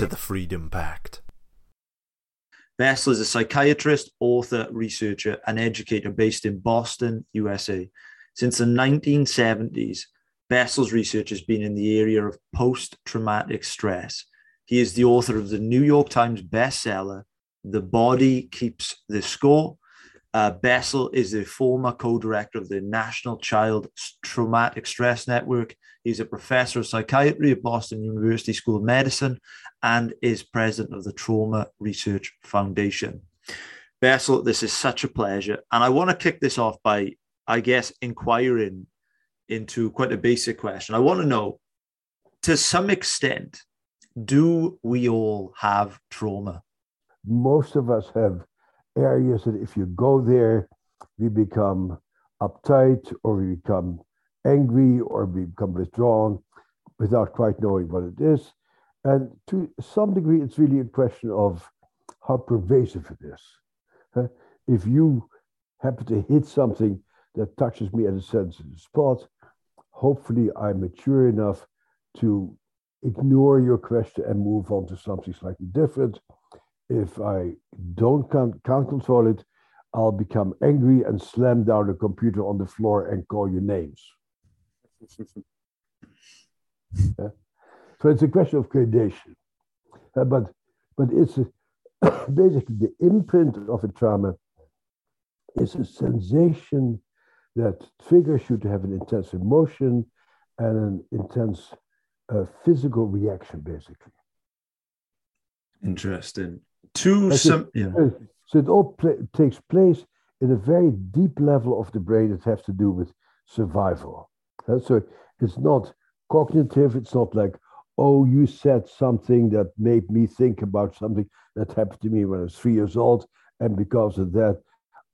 to the Freedom Pact. Bessel is a psychiatrist, author, researcher, and educator based in Boston, USA. Since the 1970s, Bessel's research has been in the area of post traumatic stress. He is the author of the New York Times bestseller, The Body Keeps the Score. Uh, Bessel is the former co director of the National Child Traumatic Stress Network. He's a professor of psychiatry at Boston University School of Medicine and is president of the Trauma Research Foundation. Bessel, this is such a pleasure. And I want to kick this off by, I guess, inquiring into quite a basic question. I want to know to some extent, do we all have trauma? Most of us have areas that if you go there, we become uptight or we become angry or we become withdrawn without quite knowing what it is. And to some degree, it's really a question of how pervasive it is. If you happen to hit something that touches me at a sensitive spot, hopefully I'm mature enough to ignore your question and move on to something slightly different. If I don't can't, can't control it, I'll become angry and slam down the computer on the floor and call you names. yeah? So it's a question of gradation. Uh, but, but it's a, basically the imprint of a trauma is a sensation that triggers you to have an intense emotion and an intense uh, physical reaction, basically. Interesting. Two some, yeah. So it all takes place in a very deep level of the brain that has to do with survival. Uh, so it's not cognitive. It's not like, oh, you said something that made me think about something that happened to me when I was three years old, and because of that,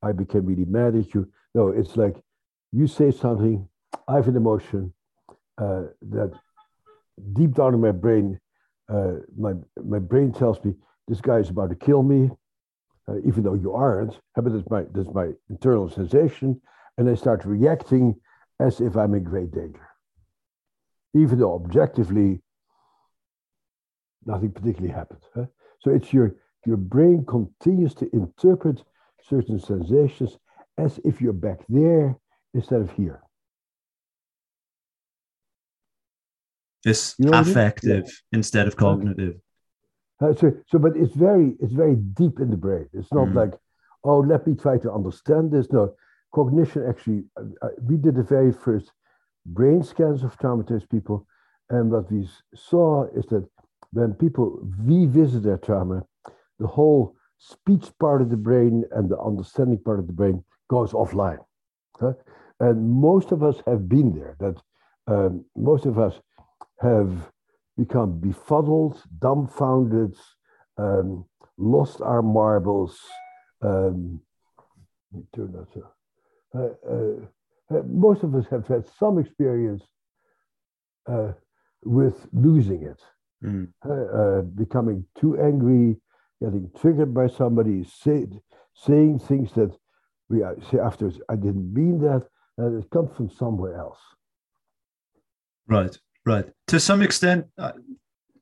I became really mad at you. No, it's like you say something, I have an emotion uh, that deep down in my brain, uh, my my brain tells me this guy is about to kill me, uh, even though you aren't. But that's my that's my internal sensation, and I start reacting as if I'm in great danger, even though objectively nothing particularly happened. Huh? So it's your your brain continues to interpret certain sensations as if you're back there instead of here. It's you know affective I mean? instead of cognitive. Uh, so, so, but it's very, it's very deep in the brain. It's not mm. like, oh, let me try to understand this. No, cognition actually. Uh, uh we did the very first brain scans of traumatized people, and what we saw is that when people revisit their trauma, the whole speech part of the brain and the understanding part of the brain goes offline. Huh? And most of us have been there. That um, most of us have become befuddled, dumbfounded, um, lost our marbles. Um, turn that. Uh, uh, uh, most of us have had some experience uh, with losing it, mm. becoming too angry, getting triggered by somebody, say, saying things that we say afterwards, I didn't mean that, and it comes from somewhere else. Right. Right. To some extent, uh,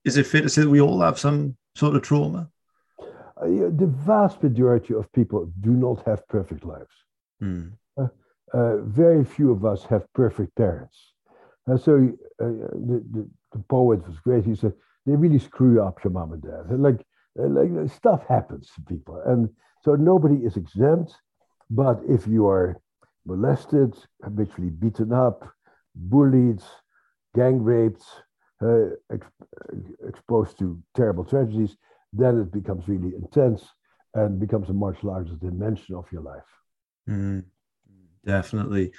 is it fair to say that we all have some sort of trauma? Uh, yeah, the vast majority of people do not have perfect lives. Mm. Uh, uh, very few of us have perfect parents. And so uh, the, the, the, poet was great. He said, they really screw up your mom and dad. And like, like stuff happens to people. And so nobody is exempt. But if you are molested, habitually beaten up, bullied, gang raped, uh, ex- exposed to terrible tragedies, then it becomes really intense and becomes a much larger dimension of your life. Mm, definitely.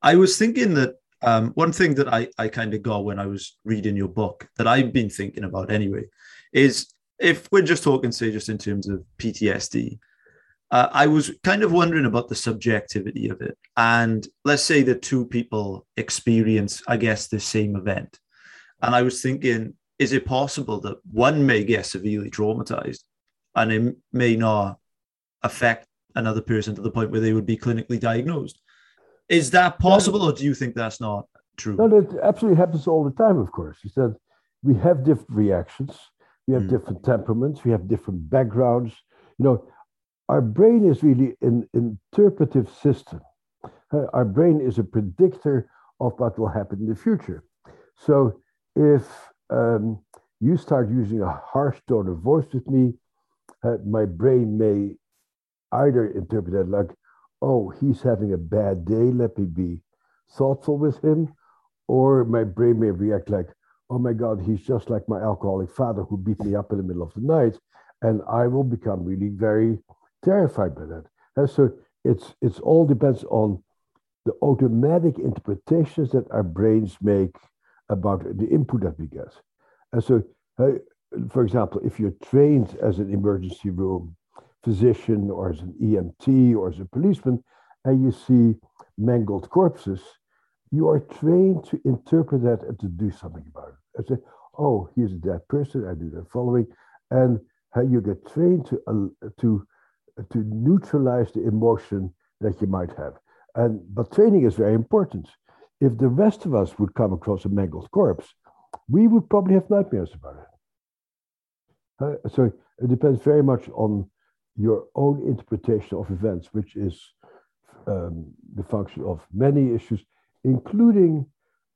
I was thinking that um, one thing that I, I kind of got when I was reading your book that I've been thinking about anyway is if we're just talking, say, just in terms of PTSD, uh, I was kind of wondering about the subjectivity of it. And let's say that two people experience, I guess, the same event. And I was thinking, is it possible that one may get severely traumatized and it may not affect another person to the point where they would be clinically diagnosed? Is that possible, or do you think that's not true? No, that absolutely happens all the time, of course. Is that we have different reactions, we have Mm. different temperaments, we have different backgrounds. You know, our brain is really an interpretive system. Uh, our brain is a predictor of what will happen in the future. So if um, you start using a harsh tone of voice with me, uh, my brain may either interpret that like, oh, he's having a bad day, let me be thoughtful with him, or my brain may react like, oh my God, he's just like my alcoholic father who beat me up in the middle of the night, and I will become really very terrified by that. And so it's it's all depends on the automatic interpretations that our brains make about the input that we get. And so, uh, for example, if you're trained as an emergency room physician or as an EMT or as a policeman, and you see mangled corpses, you are trained to interpret that and to do something about it. And say, oh, here's a dead person, I do the following. And how you get trained to, uh, to, to neutralize the emotion that you might have. And, but training is very important. If the rest of us would come across a mangled corpse, we would probably have nightmares about it. Uh, so it depends very much on your own interpretation of events, which is um, the function of many issues, including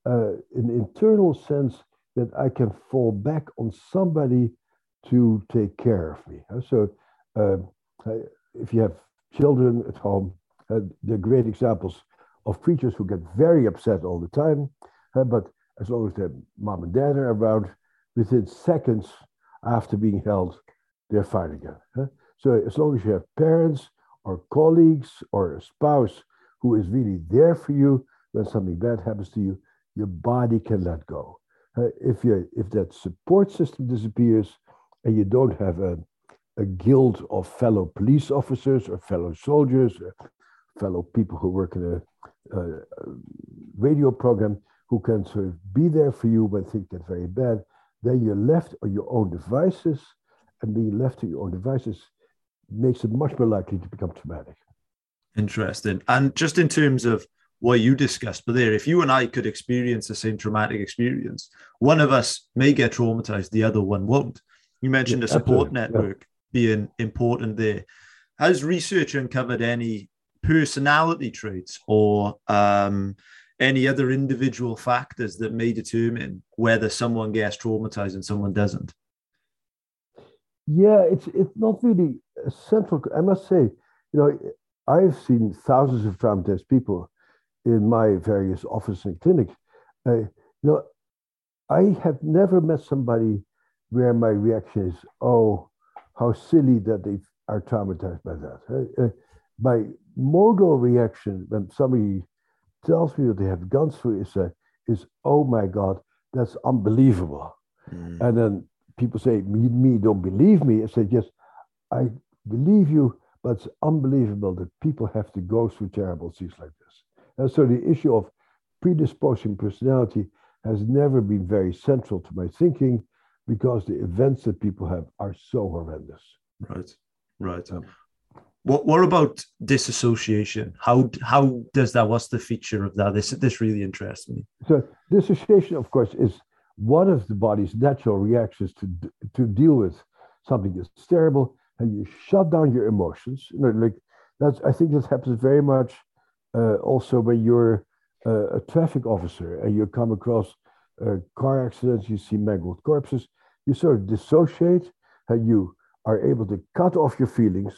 uh, an internal sense that I can fall back on somebody to take care of me. So, um, if you have children at home, uh, they're great examples of creatures who get very upset all the time, uh, but as long as their mom and dad are around, within seconds after being held, they're fine again. huh? So as long as you have parents or colleagues or a spouse who is really there for you when something bad happens to you, your body can let go. Uh, if you if that support system disappears and you don't have a, a guild of fellow police officers or fellow soldiers, or fellow people who work in a, a, a radio program who can sort of be there for you when things get very bad, then you're left on your own devices, and being left to your own devices makes it much more likely to become traumatic. Interesting. And just in terms of what you discussed, but there, if you and I could experience the same traumatic experience, one of us may get traumatized, the other one won't. You mentioned Yeah, a support absolutely, yeah. network being important there. Has research uncovered any personality traits or um, any other individual factors that may determine whether someone gets traumatized and someone doesn't? Yeah, it's it's not really a central. I must say, you know, I've seen thousands of traumatized people in my various offices and clinics. Uh, you know, I have never met somebody where my reaction is, "Oh, how silly that they are traumatized by that." Uh, uh, my modal reaction when somebody tells me what they have gone through is, uh, is "Oh my God, that's unbelievable." And then people say, me, me don't believe me. I say, yes, I believe you, but it's unbelievable that people have to go through terrible things like this. And so the issue of predisposing personality has never been very central to my thinking because the events that people have are so horrendous. Right, right. What what about disassociation? How how does that? What's the feature of that? This this really interests me. So disassociation, of course, is one of the body's natural reactions to to deal with something that's terrible, and you shut down your emotions. You know, like that's I think this happens very much uh, also when you're uh, a traffic officer and you come across uh, car accidents, you see mangled corpses, you sort of dissociate, and you are able to cut off your feelings.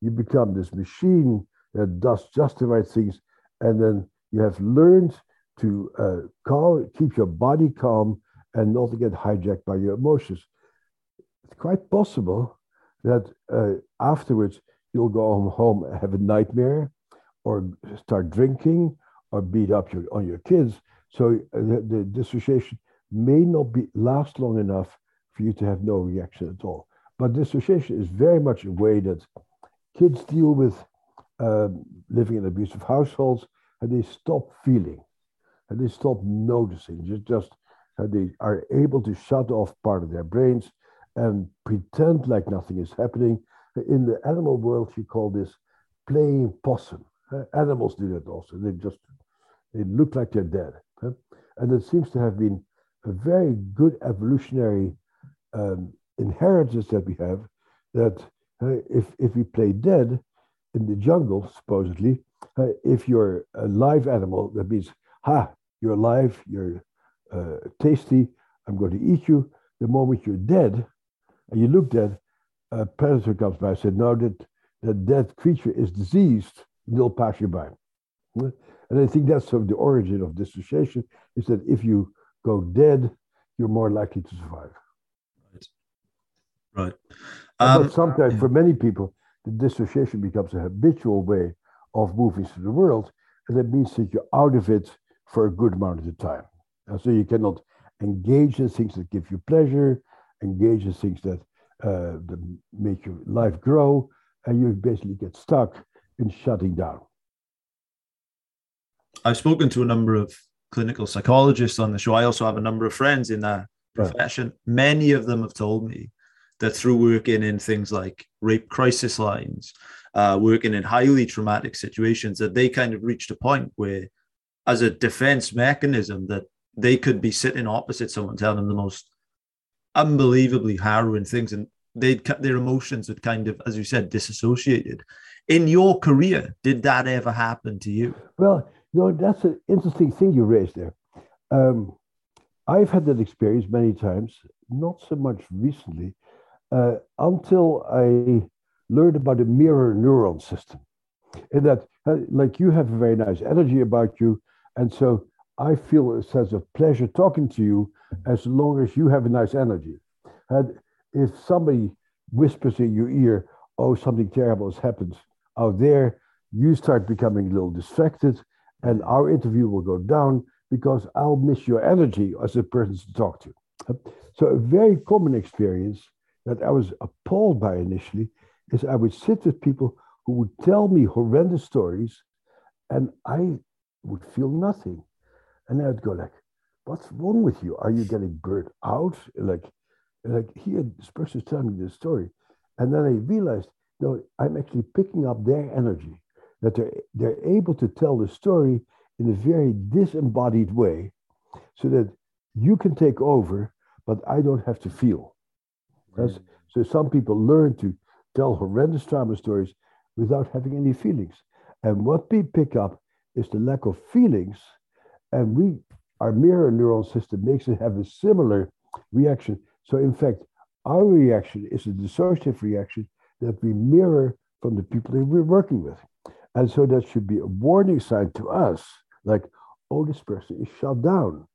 You become this machine that does just the right things, and then you have learned to uh, calm, keep your body calm and not to get hijacked by your emotions. It's quite possible that uh, afterwards you'll go home, and have a nightmare or start drinking or beat up your, on your kids. So uh, the, the dissociation may not be last long enough for you to have no reaction at all. but dissociation is very much a way that kids deal with um, living in abusive households and they stop feeling and they stop noticing. Just, just they are able to shut off part of their brains and pretend like nothing is happening. In the animal world, you call this playing possum. Animals do that also. They just they look like they're dead. And it seems to have been a very good evolutionary um, inheritance that we have that uh, if, if we play dead in the jungle, supposedly, uh, if you're a live animal, that means, ha, you're alive, you're uh, tasty, I'm going to eat you. The moment you're dead, and you look dead, a predator comes by and says, no, that, that dead creature is diseased, they'll pass you by. And I think that's sort of the origin of dissociation, is that if you go dead, you're more likely to survive. Right. Right. Um, but sometimes, for many people, the dissociation becomes a habitual way of moving through the world, and that means that you're out of it for a good amount of the time. And so you cannot engage in things that give you pleasure, engage in things that, uh, that make your life grow, and you basically get stuck in shutting down. I've spoken to a number of clinical psychologists on the show. I also have a number of friends in that profession. Right. Many of them have told me that through working in things like rape crisis lines, uh, working in highly traumatic situations, that they kind of reached a point where, as a defense mechanism, that they could be sitting opposite someone telling them the most unbelievably harrowing things, and they'd their emotions would kind of, as you said, disassociated. In your career, did that ever happen to you? Well, you know, that's an interesting thing you raised there. Um, I've had that experience many times, not so much recently, uh, until I learned about the mirror neuron system. In that, uh, like you have a very nice energy about you, and so I feel a sense of pleasure talking to you as long as you have a nice energy. And if somebody whispers in your ear, oh, something terrible has happened out there, you start becoming a little distracted, and our interview will go down because I'll miss your energy as a person to talk to. So, a very common experience that I was appalled by initially is I would sit with people who would tell me horrendous stories and I would feel nothing. And I'd go like, what's wrong with you? Are you getting burnt out? Like, like here, this person's telling me this story. And then I realized, no, I'm actually picking up their energy, that they're, they're able to tell the story in a very disembodied way so that you can take over, but I don't have to feel. Right. So some people learn to tell horrendous trauma stories without having any feelings. And what we pick up is the lack of feelings. And we, our mirror neuron system makes it have a similar reaction. So in fact, our reaction is a dissociative reaction that we mirror from the people that we're working with. And so that should be a warning sign to us, like, oh, this person is shut down.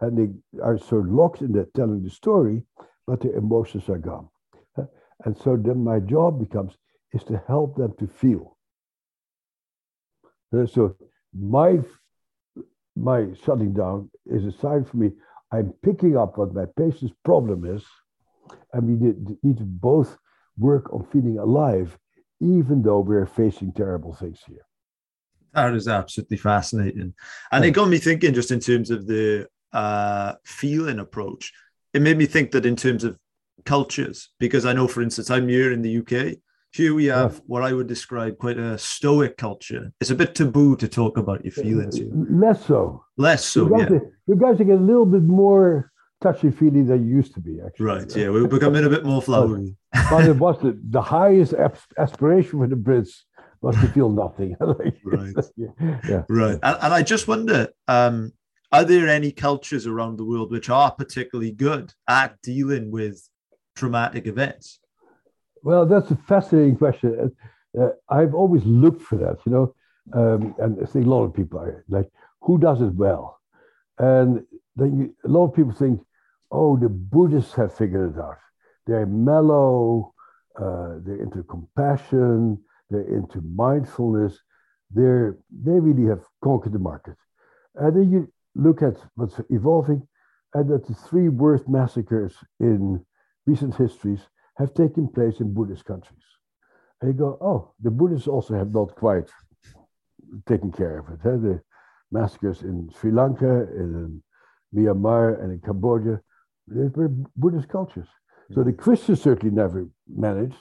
And they are so locked in that telling the story, but their emotions are gone. And so then my job becomes is to help them to feel. So my my shutting down is a sign for me. I'm picking up what my patient's problem is, and we need, need to both work on feeling alive, even though we're facing terrible things here. That is absolutely fascinating, and it got me thinking just in terms of the uh, feeling approach. It made me think that in terms of cultures because I know, for instance, I'm here in the UK. Here we have what I would describe quite a stoic culture. It's a bit taboo to talk about your feelings. Less so. Less so. You guys, yeah. are, you guys are getting a little bit more touchy feely than you used to be. Actually, right? Yeah, we're becoming a bit more flowery. but it was the, the highest aspiration for the Brits was to feel nothing. right. yeah. Right. And, and I just wonder. Um, are there any cultures around the world which are particularly good at dealing with traumatic events? Well, that's a fascinating question. Uh, I've always looked for that, you know, um, and I think a lot of people are like, who does it well? And then you, a lot of people think, oh, the Buddhists have figured it out. They're mellow, uh, they're into compassion, they're into mindfulness. They're, they really have conquered the market. And then you look at what's evolving, and that the three worst massacres in recent histories have taken place in Buddhist countries. And you go, oh, the Buddhists also have not quite taken care of it. Huh? The massacres in Sri Lanka, in Myanmar, and in Cambodia, they were Buddhist cultures. So the Christians certainly never managed.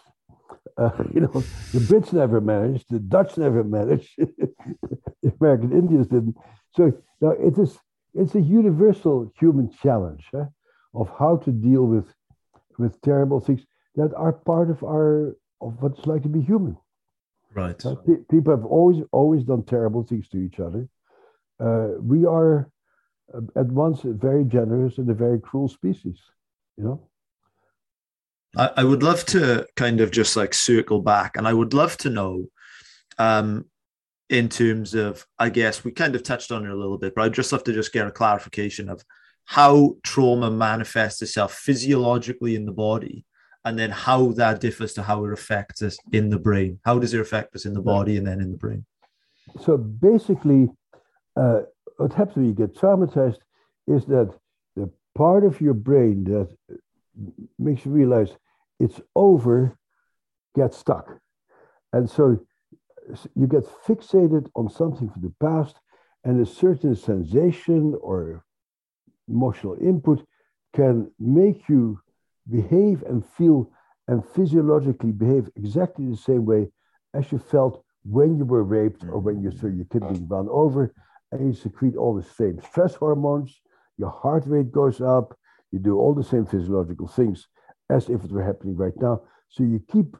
Uh, you know, the Brits never managed, the Dutch never managed, the American Indians didn't. So now it is it's a universal human challenge huh, of how to deal with with terrible things that are part of our of what it's like to be human. Right. Uh, pe- people have always always done terrible things to each other. Uh, we are uh, at once a very generous and a very cruel species. You know. I, I would love to kind of just like circle back, and I would love to know, um, in terms of, I guess we kind of touched on it a little bit, but I'd just love to just get a clarification of how trauma manifests itself physiologically in the body, and then how that differs to how it affects us in the brain. How does it affect us in the body and then in the brain? So basically, uh, what happens when you get traumatized is that the part of your brain that makes you realize it's over gets stuck. And so you get fixated on something from the past, and a certain sensation or emotional input can make you behave and feel and physiologically behave exactly the same way as you felt when you were raped or when you saw your kid being run over, and you secrete all the same stress hormones, your heart rate goes up, you do all the same physiological things as if it were happening right now. So you keep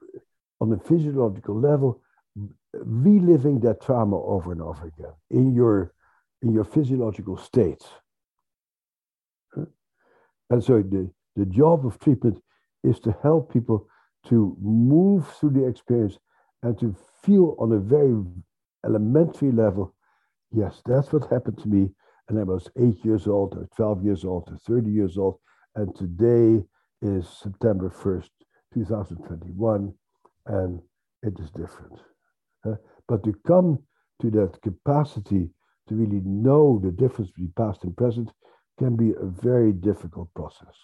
on a physiological level reliving that trauma over and over again in your in your physiological states. And so the, the job of treatment is to help people to move through the experience and to feel on a very elementary level, yes, that's what happened to me. And I was eight years old, or 12 years old, or 30 years old. And today is September 1st, 2021, and it is different. Uh, but to come to that capacity to really know the difference between past and present can be a very difficult process.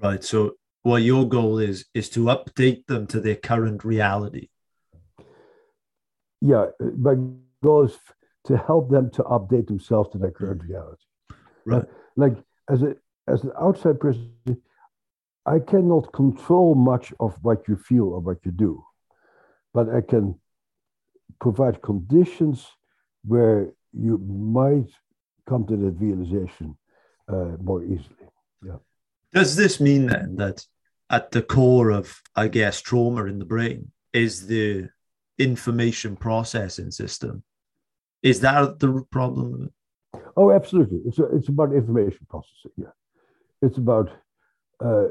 Right. So what your goal is is to update them to their current reality. Yeah, my goal is to help them to update themselves to their current reality. Right. Like as a as an outside person, I cannot control much of what you feel or what you do, but I can provide conditions where you might come to that realization uh, more easily. Yeah. Does this mean then that at the core of, I guess, trauma in the brain is the information processing system? Is that the problem? Oh, absolutely. It's, it's about information processing. Yeah. It's about, uh,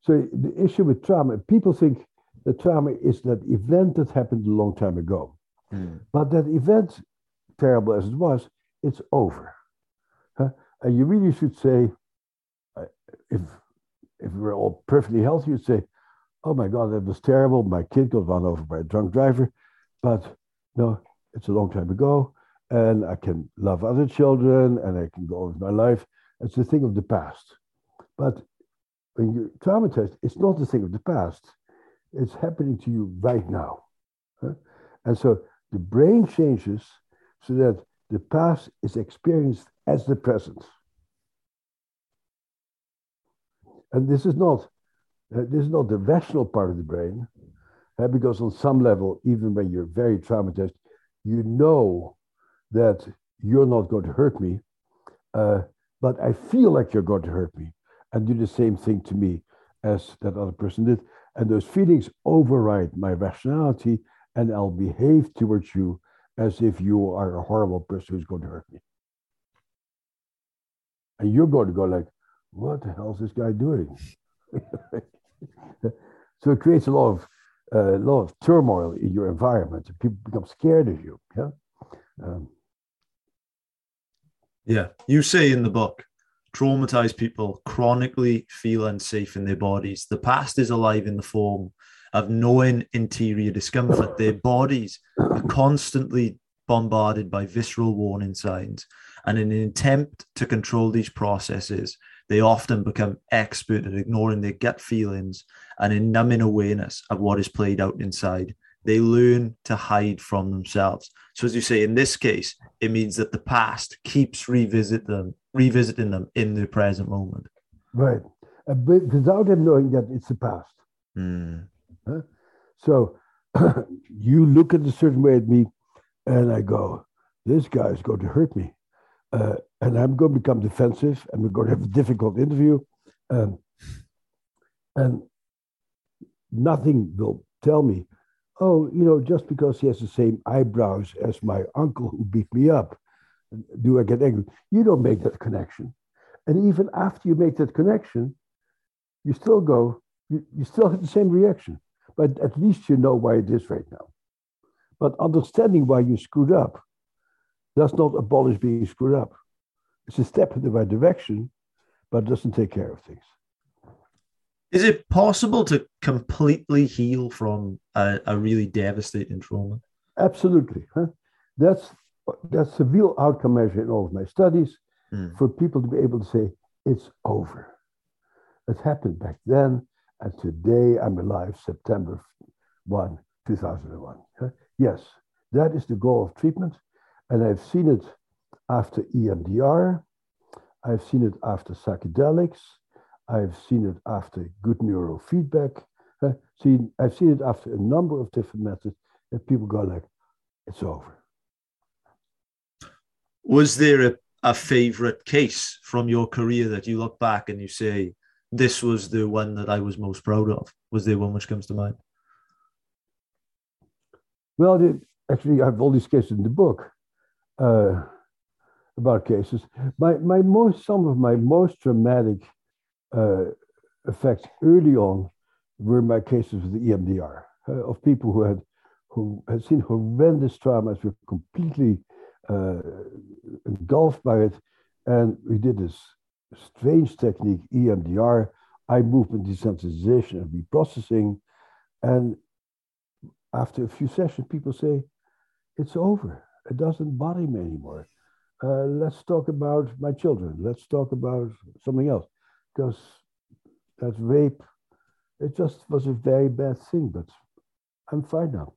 so the issue with trauma, people think the trauma is that event that happened a long time ago. Mm. But that event, terrible as it was, it's over. Huh? And you really should say, if if we were all perfectly healthy, you'd say, "Oh my God, that was terrible. My kid got run over by a drunk driver." But no, it's a long time ago, and I can love other children, and I can go on with my life. It's a thing of the past. But when you're traumatized, it's not a thing of the past. It's happening to you right now. And so the brain changes so that the past is experienced as the present. And this is not uh, this is not the rational part of the brain, uh, because on some level, even when you're very traumatized, you know that you're not going to hurt me, uh, but I feel like you're going to hurt me, and do the same thing to me as that other person did, and those feelings override my rationality, and I'll behave towards you as if you are a horrible person who's going to hurt me. And you're going to go like, what the hell is this guy doing? so it creates a lot of a uh, lot of turmoil in your environment. People become scared of you. Yeah. Um, yeah. You say in the book, traumatized people chronically feel unsafe in their bodies. The past is alive in the form of knowing interior discomfort. Their bodies are constantly bombarded by visceral warning signs. And in an attempt to control these processes, they often become expert at ignoring their gut feelings and in numbing awareness of what is played out inside. They learn to hide from themselves. So, as you say, in this case, it means that the past keeps revisit them, revisiting them in the present moment. Right. Uh, but without them knowing that it's the past. Mm. Huh? So you look at a certain way at me, and I go, this guy is going to hurt me. Uh, and I'm going to become defensive, and we're going to have a difficult interview. Um, and nothing will tell me, oh, you know, just because he has the same eyebrows as my uncle who beat me up, do I get angry? You don't make that connection. And even after you make that connection, you still go, you, you still have the same reaction. But at least you know why it is right now. But understanding why you screwed up does not abolish being screwed up. It's a step in the right direction, but it doesn't take care of things. Is it possible to completely heal from a, a really devastating trauma? Absolutely. Huh? That's that's the real outcome measure in all of my studies Mm. for people to be able to say, it's over. It happened back then, and today I'm alive, September 1, 2001. Huh? Yes, that is the goal of treatment. And I've seen it after EMDR, I've seen it after psychedelics, I've seen it after good neurofeedback. Huh? Seen, I've seen it after a number of different methods that people go like, it's over. Was there a, a favorite case from your career that you look back and you say, this was the one that I was most proud of? Was there one which comes to mind? Well, the, actually, I have all these cases in the book uh, about cases. My, my most, some of my most dramatic uh, effects early on were my cases with the EMDR uh, of people who had who had seen horrendous traumas, were completely uh, engulfed by it, and we did this strange technique, EMDR, eye movement desensitization and reprocessing, and after a few sessions, people say, it's over. It doesn't bother me anymore. Uh, let's talk about my children. Let's talk about something else. Because that rape, it just was a very bad thing, but I'm fine now.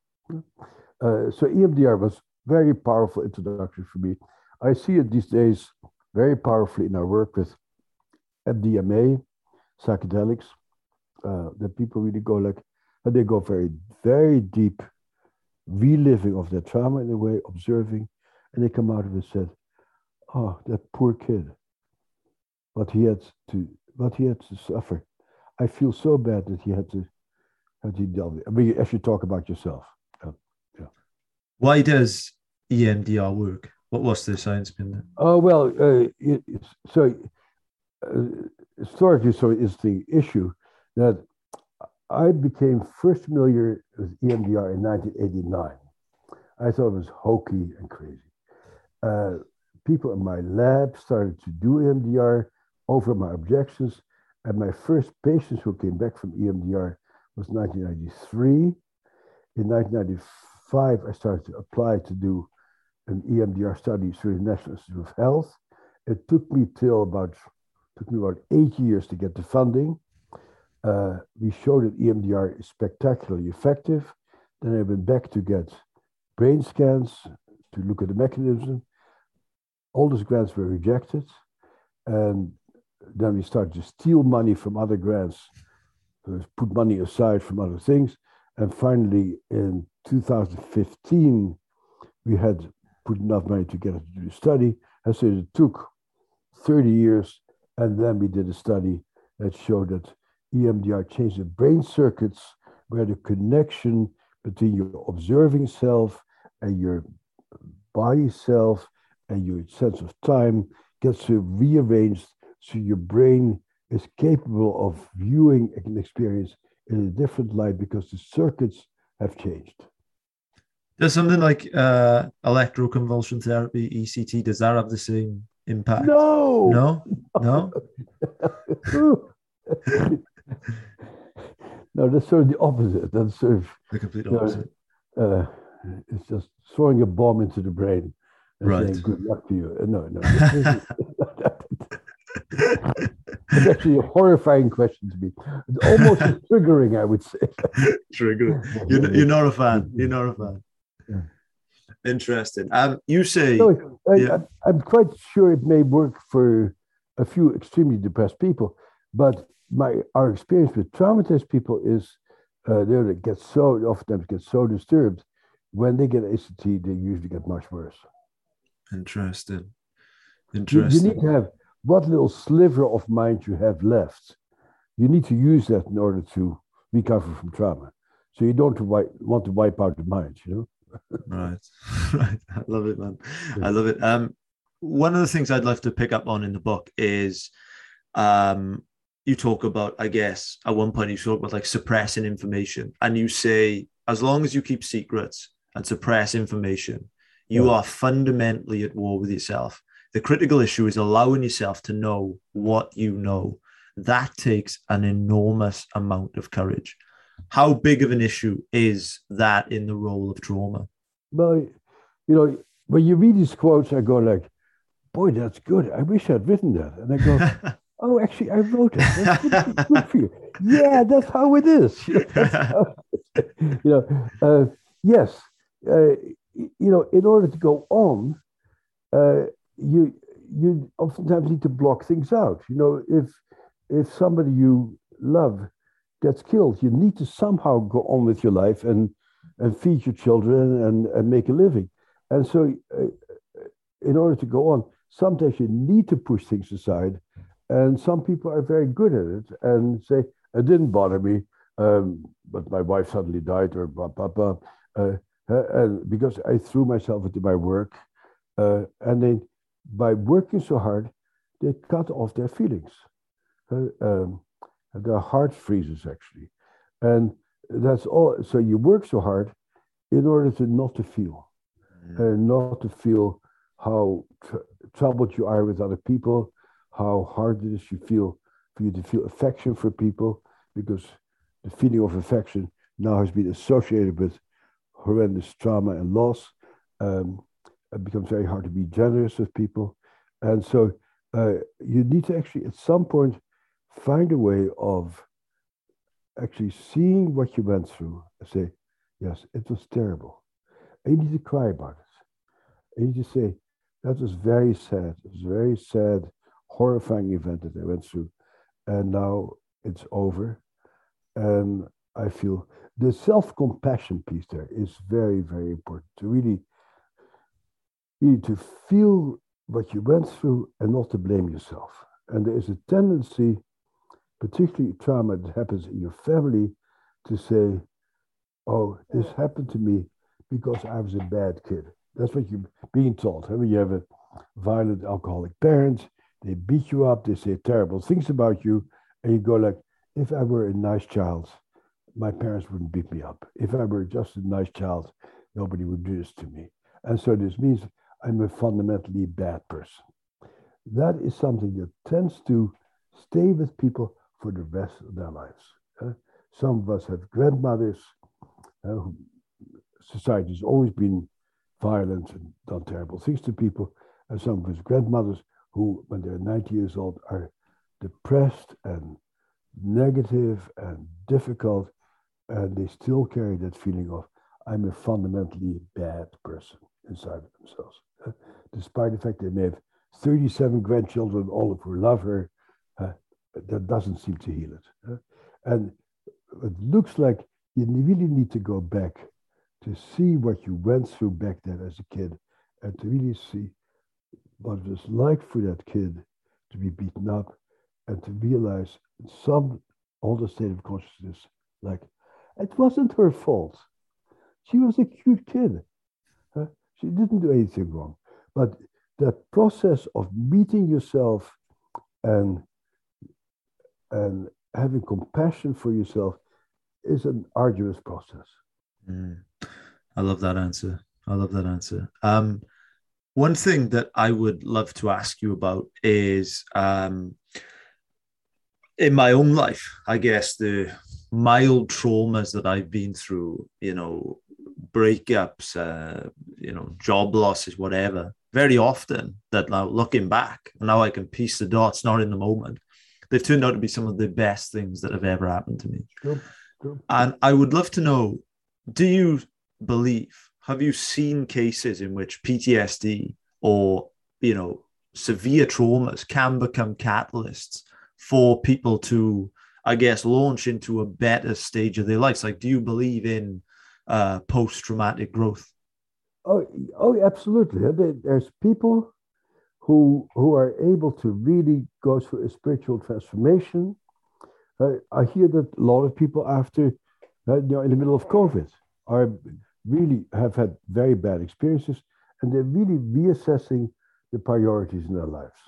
Uh, so EMDR was very powerful introduction for me. I see it these days very powerfully in our work with MDMA, psychedelics, uh, that people really go like, and they go very, very deep, reliving of their trauma in a way, observing, and they come out of it and said, "Oh, that poor kid, what he had to, what he had to suffer. I feel so bad that he had to, had to deal with. It. I mean, if you talk about yourself, uh, yeah. Why does EMDR work? What was the science behind that? Oh well, uh, it, so uh, historically, so is the issue that I became first familiar with EMDR in 1989. I thought it was hokey and crazy. Uh, people in my lab started to do EMDR over my objections, and my first patients who came back from EMDR was 1993. In 1995, I started to apply to do an EMDR study through the National Institute of Health. It took me till about took me about eight years to get the funding. Uh, we showed that EMDR is spectacularly effective. Then I went back to get brain scans to look at the mechanism. All those grants were rejected. And then we started to steal money from other grants, put money aside from other things. And finally, in 2015, we had put enough money together to do the study. And so it took 30 years. And then we did a study that showed that EMDR changed the brain circuits where the connection between your observing self and your body self and your sense of time gets rearranged so your brain is capable of viewing an experience in a different light because the circuits have changed. Does something like uh, electroconvulsion therapy, ECT, does that have the same impact? No, No? No? no, that's sort of the opposite. That's sort of The complete you know, opposite. uh, it's just throwing a bomb into the brain Right. saying good luck to you. Uh, No, no. it's actually a horrifying question to me. It's almost triggering, I would say. triggering. You're, you're not a fan. You're not a fan. Yeah. Interesting. Um, you say. No, I, yeah. I, I'm quite sure it may work for a few extremely depressed people, but my our experience with traumatized people is uh, they get so oftentimes get so disturbed when they get ECT, they usually get much worse. Interesting. Interesting. you need to have what little sliver of mind you have left. You need to use that in order to recover from trauma. So you don't want to wipe out the mind, you know. right, right. I love it, man. I love it. Um, one of the things I'd love to pick up on in the book is, um, you talk about, I guess, at one point you talk about like suppressing information, and you say as long as you keep secrets and suppress information, you Yeah. are fundamentally at war with yourself. The critical issue is allowing yourself to know what you know. That takes an enormous amount of courage. How big of an issue is that in the role of trauma? Well, you know, when you read these quotes, I go like, boy, that's good. I wish I'd written that. And I go, oh, actually, I wrote it. That's good, good for you. Yeah, that's how it is. You know, that's how- you know, uh, yes, uh, you know, in order to go on, uh, you you oftentimes need to block things out. You know, if if somebody you love gets killed, you need to somehow go on with your life and and feed your children and, and make a living. And so, uh, in order to go on, sometimes you need to push things aside. And some people are very good at it and say, it didn't bother me, um, but my wife suddenly died, or blah, blah, blah. Uh, and because I threw myself into my work. Uh, and then by working so hard, they cut off their feelings. Uh, um, their heart freezes, actually. And that's all. So you work so hard in order to not to feel, and not to feel how tr- troubled you are with other people, how hard it is you feel for you to feel affection for people, because the feeling of affection now has been associated with horrendous trauma and loss. Um, it becomes very hard to be generous with people, and so uh, you need to actually at some point find a way of actually seeing what you went through and say, yes, it was terrible. And you need to cry about it. And you need to say, that was very sad. It was a very sad, horrifying event that I went through. And now it's over. And I feel the self compassion piece there is very, very important to really, really to feel what you went through and not to blame yourself. And there is a tendency, particularly trauma that happens in your family, to say, oh, this happened to me because I was a bad kid. That's what you're being taught. When you have a violent alcoholic parent, they beat you up, they say terrible things about you, and you go like, if I were a nice child, my parents wouldn't beat me up. If I were just a nice child, nobody would do this to me. And so this means I'm a fundamentally bad person. That is something that tends to stay with people for the rest of their lives. uh. some of us have grandmothers. Uh, has always been violent and done terrible things to people. And some of us grandmothers who, when they're 90 years old, are depressed and negative and difficult, and they still carry that feeling of, I'm a fundamentally bad person inside of themselves. uh, despite the fact they may have 37 grandchildren, all of who love her, uh, that doesn't seem to heal it. uh. and it looks like you really need to go back to see what you went through back then as a kid and to really see what it was like for that kid to be beaten up and to realize some older state of consciousness, like it wasn't her fault. She was a cute kid. She didn't do anything wrong. But that process of meeting yourself and and having compassion for yourself is an arduous process. Mm. I love that answer. I love that answer. Um, one thing that I would love to ask you about is um, in my own life, I guess the mild traumas that I've been through, you know, breakups, uh, you know, job losses, whatever, very often that now looking back, now I can piece the dots, not in the moment, they've turned out to be some of the best things that have ever happened to me. True, true. And I would love to know do you believe, have you seen cases in which PTSD or, you know, severe traumas can become catalysts for people to, I guess, launch into a better stage of their lives? Like, do you believe in uh, post traumatic growth? Oh, oh, absolutely. There's people who who are able to really go through a spiritual transformation. Uh, I hear that a lot of people after, uh, you know, in the middle of COVID, are really have had very bad experiences, and they're really reassessing the priorities in their lives.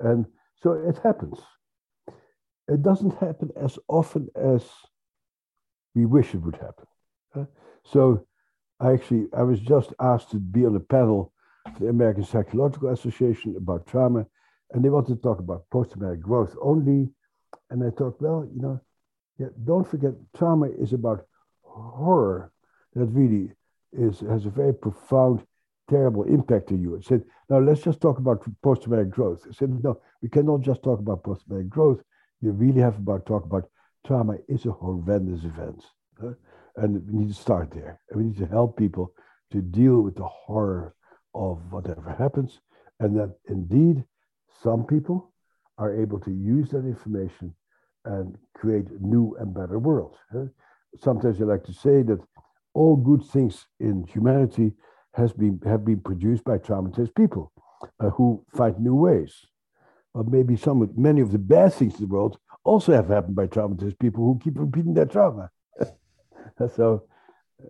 And so it happens. It doesn't happen as often as we wish it would happen. Uh, so I actually I was just asked to be on a panel for the American Psychological Association about trauma, and they wanted to talk about post-traumatic growth only. And I thought, well, you know, yeah, don't forget, trauma is about horror that really is has a very profound, terrible impact on you. I said, now let's just talk about post-traumatic growth. I said, no, we cannot just talk about post-traumatic growth. You really have to talk about trauma is a horrendous event. And we need to start there. And we need to help people to deal with the horror of whatever happens, and that indeed some people are able to use that information and create new and better world. Sometimes I like to say that all good things in humanity has been have been produced by traumatized people uh, who find new ways. But maybe some of many of the bad things in the world also have happened by traumatized people who keep repeating their trauma. so uh,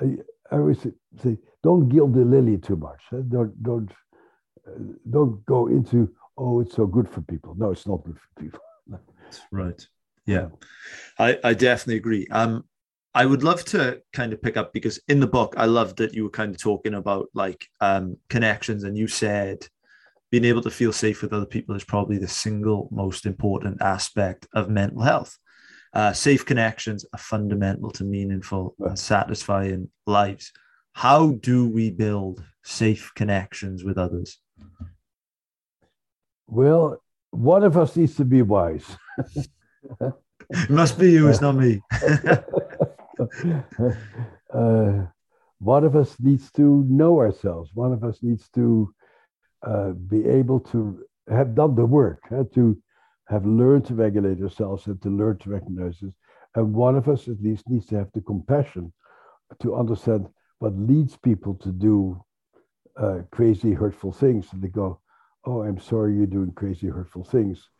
I, I always say don't gild the lily too much. Don't don't uh, don't go into oh it's so good for people. No, it's not good for people. right. Yeah, I I definitely agree. Um, I would love to kind of pick up because in the book I love that you were kind of talking about like um connections, and you said being able to feel safe with other people is probably the single most important aspect of mental health. Uh, safe connections are fundamental to meaningful and satisfying lives how do we build safe connections with others? Well, one of us needs to be wise. it must be you, it's not me. uh, one of us needs to know ourselves. One of us needs to uh, be able to have done the work, uh, to have learned to regulate ourselves and to learn to recognize this. And one of us at least needs to have the compassion to understand what leads people to do uh, crazy, hurtful things. And they go, Oh, I'm sorry you're doing crazy, hurtful things.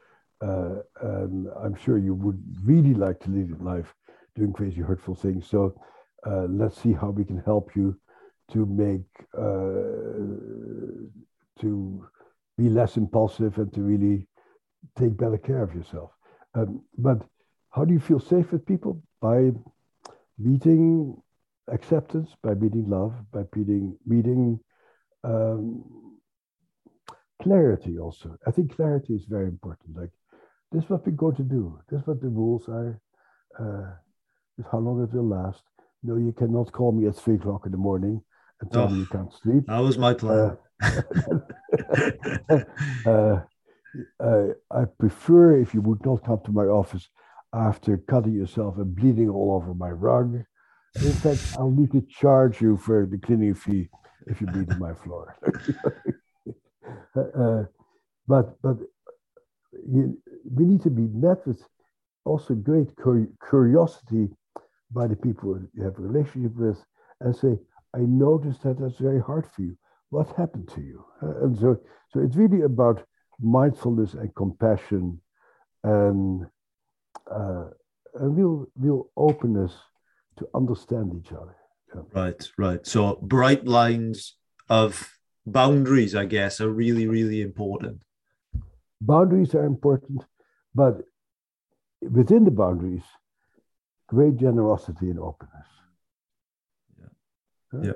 Uh, and I'm sure you would really like to lead a life doing crazy, hurtful things. So uh, let's see how we can help you to make, uh, to be less impulsive and to really take better care of yourself. Um, but how do you feel safe with people? By meeting acceptance, by meeting love, by meeting, meeting um, clarity also. I think clarity is very important. Like, this is what we're going to do. This is what the rules are. Uh, how long it will last. No, you cannot call me at three o'clock in the morning and oh, you can't sleep. That was my plan. Uh, uh, uh, I prefer if you would not come to my office after cutting yourself and bleeding all over my rug. In fact, I'll need to charge you for the cleaning fee if you bleed on my floor. uh, but but you, we need to be met with also great curiosity by the people you have a relationship with and say, I noticed that that's very hard for you. What happened to you? Uh, and so, so it's really about mindfulness and compassion and, uh, a real, real openness to understand each other. Yeah. Right, right. So bright lines of boundaries, I guess, are really, really important. Boundaries are important, but within the boundaries, great generosity and openness. Yeah.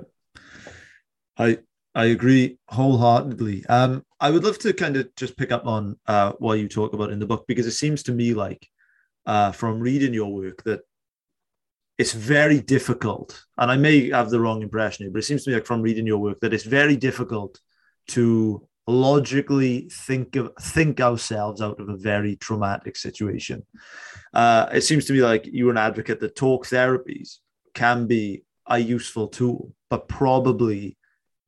I I agree wholeheartedly. Um, I would love to kind of just pick up on uh, what you talk about in the book because it seems to me like uh, from reading your work that it's very difficult, and I may have the wrong impression here, but it seems to me like from reading your work that it's very difficult to logically think of think ourselves out of a very traumatic situation. Uh, it seems to me like you're an advocate that talk therapies can be a useful tool, but probably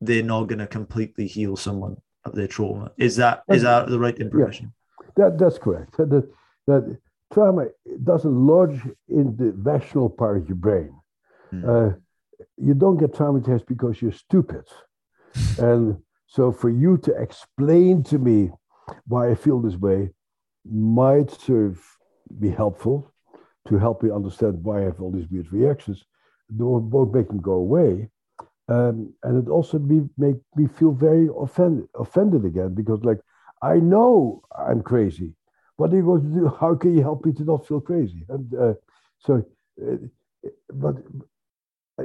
they're not going to completely heal someone of their trauma. Is that is that the right impression? Yeah, that that's correct. That that trauma doesn't lodge in the rational part of your brain. Mm. Uh, you don't get traumatized because you're stupid, and so for you to explain to me why I feel this way might serve be helpful to help me understand why I have all these weird reactions. Won't make them go away. Um, and it also be, make me feel very offended, offended again because, like, I know I'm crazy. What are you going to do? How can you help me to not feel crazy? And uh, so, uh, but I,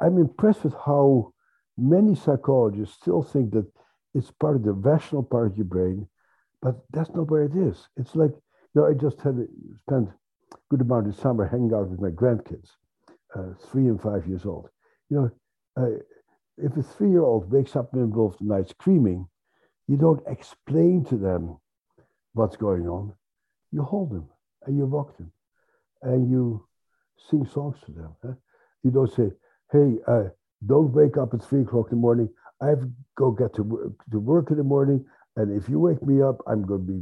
I'm impressed with how many psychologists still think that it's part of the rational part of your brain, but that's not where it is. It's like, you know, I just had spent a good amount of summer hanging out with my grandkids, uh, three and five years old. You know, uh, if a three-year-old wakes up in the middle of the night screaming, you don't explain to them what's going on. You hold them and you rock them and you sing songs to them. Huh? You don't say, hey, uh, don't wake up at three o'clock in the morning. I have to go get to work, to work in the morning. And if you wake me up, I'm going to be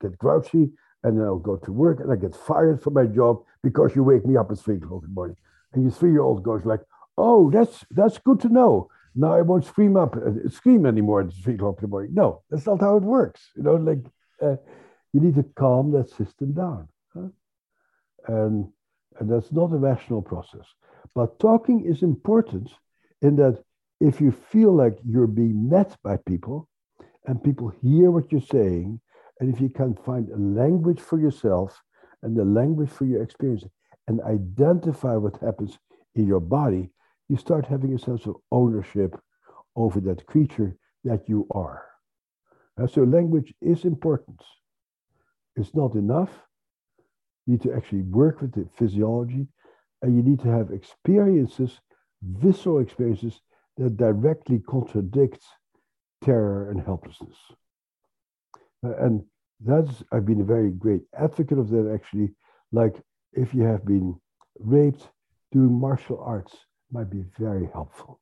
get grouchy and then I'll go to work and I get fired from my job because you wake me up at three o'clock in the morning. And your three-year-old goes like, "Oh, that's that's good to know. Now I won't scream up, uh, scream anymore at three o'clock in the morning." No, that's not how it works. You know, like uh, you need to calm that system down, huh? and and that's not a rational process. But talking is important in that if you feel like you're being met by people and people hear what you're saying, and if you can find a language for yourself and the language for your experience and identify what happens in your body, you start having a sense of ownership over that creature that you are. And so language is important. It's not enough. You need to actually work with the physiology and you need to have experiences, visceral experiences that directly contradict terror and helplessness. And that's, I've been a very great advocate of that actually. Like if you have been raped, doing martial arts might be very helpful.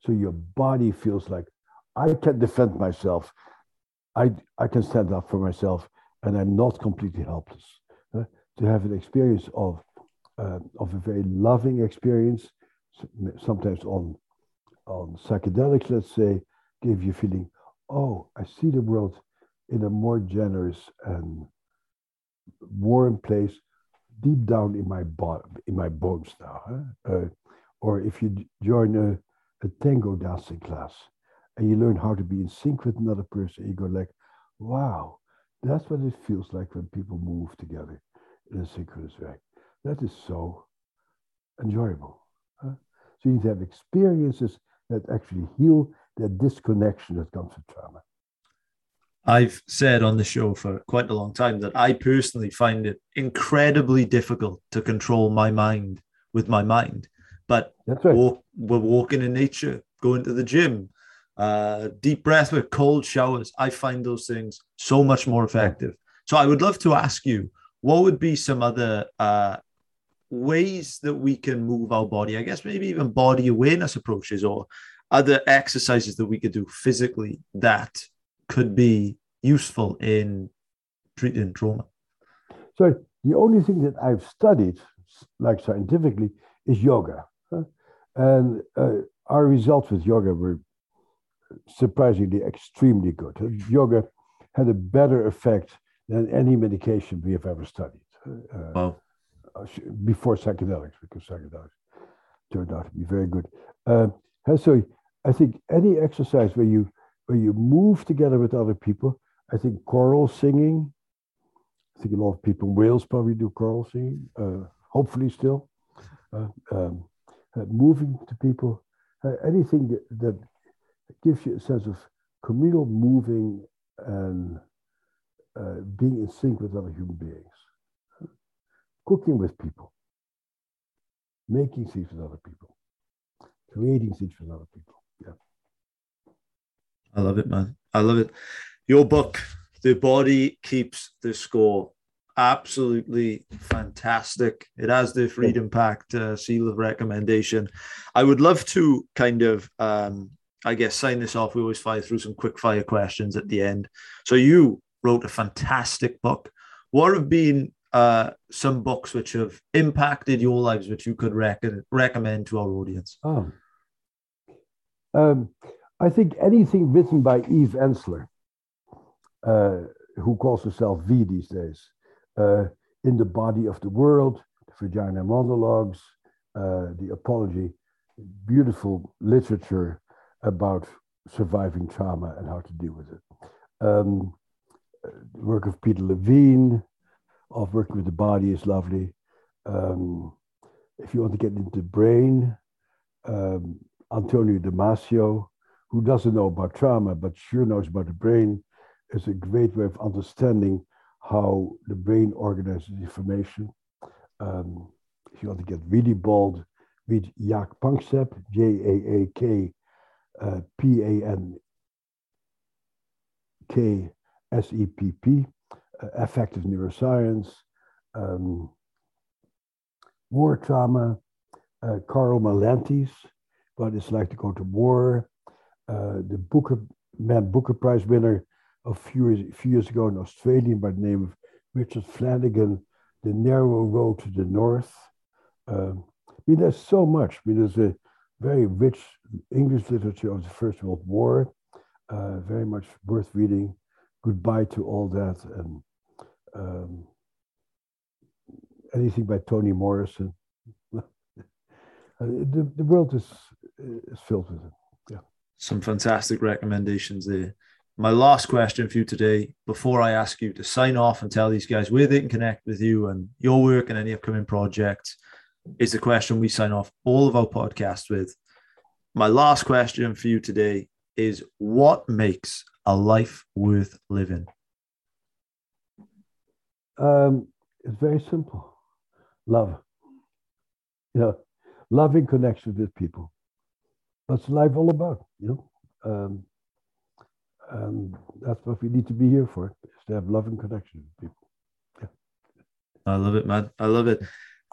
So your body feels like, I can defend myself. I, I can stand up for myself and I'm not completely helpless. Uh, to have an experience of uh, of a very loving experience, sometimes on on psychedelics, let's say, give you feeling, oh, I see the world in a more generous and warm place, deep down in my in my bones now. Huh? Uh, or if you join a, a tango dancing class and you learn how to be in sync with another person, you go like, wow, that's what it feels like when people move together in a synchronous way. That is so enjoyable. Huh? So you need to have experiences that actually heal that disconnection that comes with trauma. I've said on the show for quite a long time that I personally find it incredibly difficult to control my mind with my mind. But That's right. walk, we're walking in nature, going to the gym, uh, deep breath with cold showers. I find those things so much more effective. So I would love to ask you, what would be some other uh, ways that we can move our body, I guess maybe even body awareness approaches or other exercises that we could do physically that could be useful in treating trauma? So the only thing that I've studied, like scientifically, is yoga. And uh, our results with yoga were surprisingly extremely good. Yoga had a better effect than any medication we have ever studied. Uh, wow. Before psychedelics, because psychedelics turned out to be very good. Uh, so I think any exercise where you where you move together with other people, I think choral singing. I think a lot of people in Wales probably do choral singing. Uh, hopefully, still uh, um, uh, moving to people, uh, anything that, that, gives you a sense of communal moving and being in sync with other human beings cooking with people, making seeds with other people, creating seeds with other people. Yeah. I love it, man. I love it. Your book, The Body Keeps the Score, absolutely fantastic. It has the Freedom Pact uh, seal of recommendation. I would love to kind of, um, I guess, sign this off. We always fire through some quick fire questions at the end. So you wrote a fantastic book. What have been uh, some books which have impacted your lives, which you could rec- recommend to our audience? Oh. Um, I think anything written by Eve Ensler, uh, who calls herself V these days, uh, in the body of the world, the vagina monologues, uh, the apology, beautiful literature about surviving trauma and how to deal with it. Um, the work of Peter Levine, of working with the body is lovely. Um, if you want to get into the brain, um, Antonio Damasio, who doesn't know about trauma but sure knows about the brain, is a great way of understanding how the brain organizes information. Um, if you want to get really bold, read Jaak Panksepp, J A A K P A N K S E P P, uh, affective neuroscience, um, war trauma, uh, Karl Marlantes, what it's like to go to war, the Booker Man Booker Prize winner a few years, few years ago, an Australian by the name of Richard Flanagan, The Narrow Road to the North. Um, I mean, there's so much. I mean, there's a very rich English literature of the First World War, uh, very much worth reading. Goodbye to all that, and um, anything by Toni Morrison. uh, the, the world is, is filled with it. Some fantastic recommendations there my last question for you today, before I ask you to sign off and tell these guys where they can connect with you and your work and any upcoming projects, is the question we sign off all of our podcasts with. My last question for you today is what makes a life worth living? Um, it's very simple love. You know, loving connection with people. That's life all about, you know. Um, and that's what we need to be here for is to have love and connection with people. Yeah. i love it man. I love it.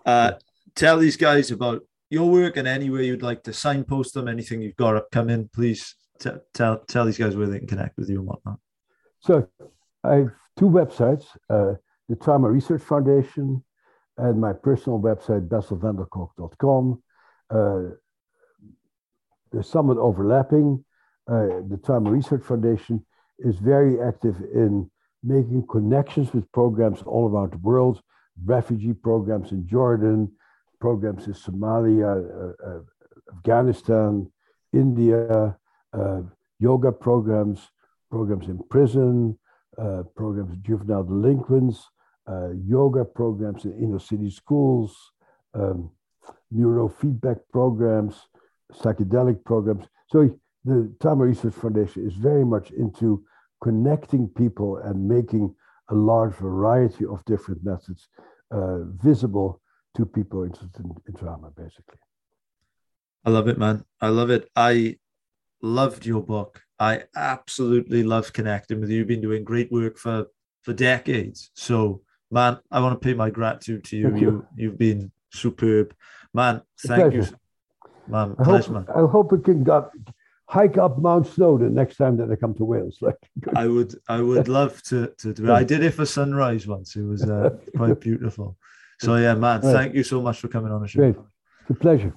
Uh, tell these guys about your work and any way you'd like to signpost them anything you've got upcoming please t- tell tell these guys where they can connect with you and whatnot. So i have two websites uh, the trauma research foundation and my personal website besselvanderkolk.com uh, there's somewhat overlapping. Uh, the Trauma Research Foundation is very active in making connections with programs all around the world, refugee programs in Jordan, programs in Somalia, uh, uh, Afghanistan, India, uh, yoga programs, programs in prison, uh, programs juvenile delinquents, uh, yoga programs in inner city schools, um, neurofeedback programs, psychedelic programs. So the Trauma Research Foundation is very much into connecting people and making a large variety of different methods uh, visible to people interested in, in, trauma, basically. I love it, man. I love it. I loved your book. I absolutely love connecting with you. You've been doing great work for for decades. So, man, I want to pay my gratitude to you. Thank you. you have been superb, man. Thank you, man. I hope, man. I hope it can go, hike up Mount Snowdon next time that I come to Wales. Like I would, I would love to to do it. I did it for sunrise once. It was uh, quite beautiful. So yeah, man, thank you so much for coming on the show. Great, it's a pleasure.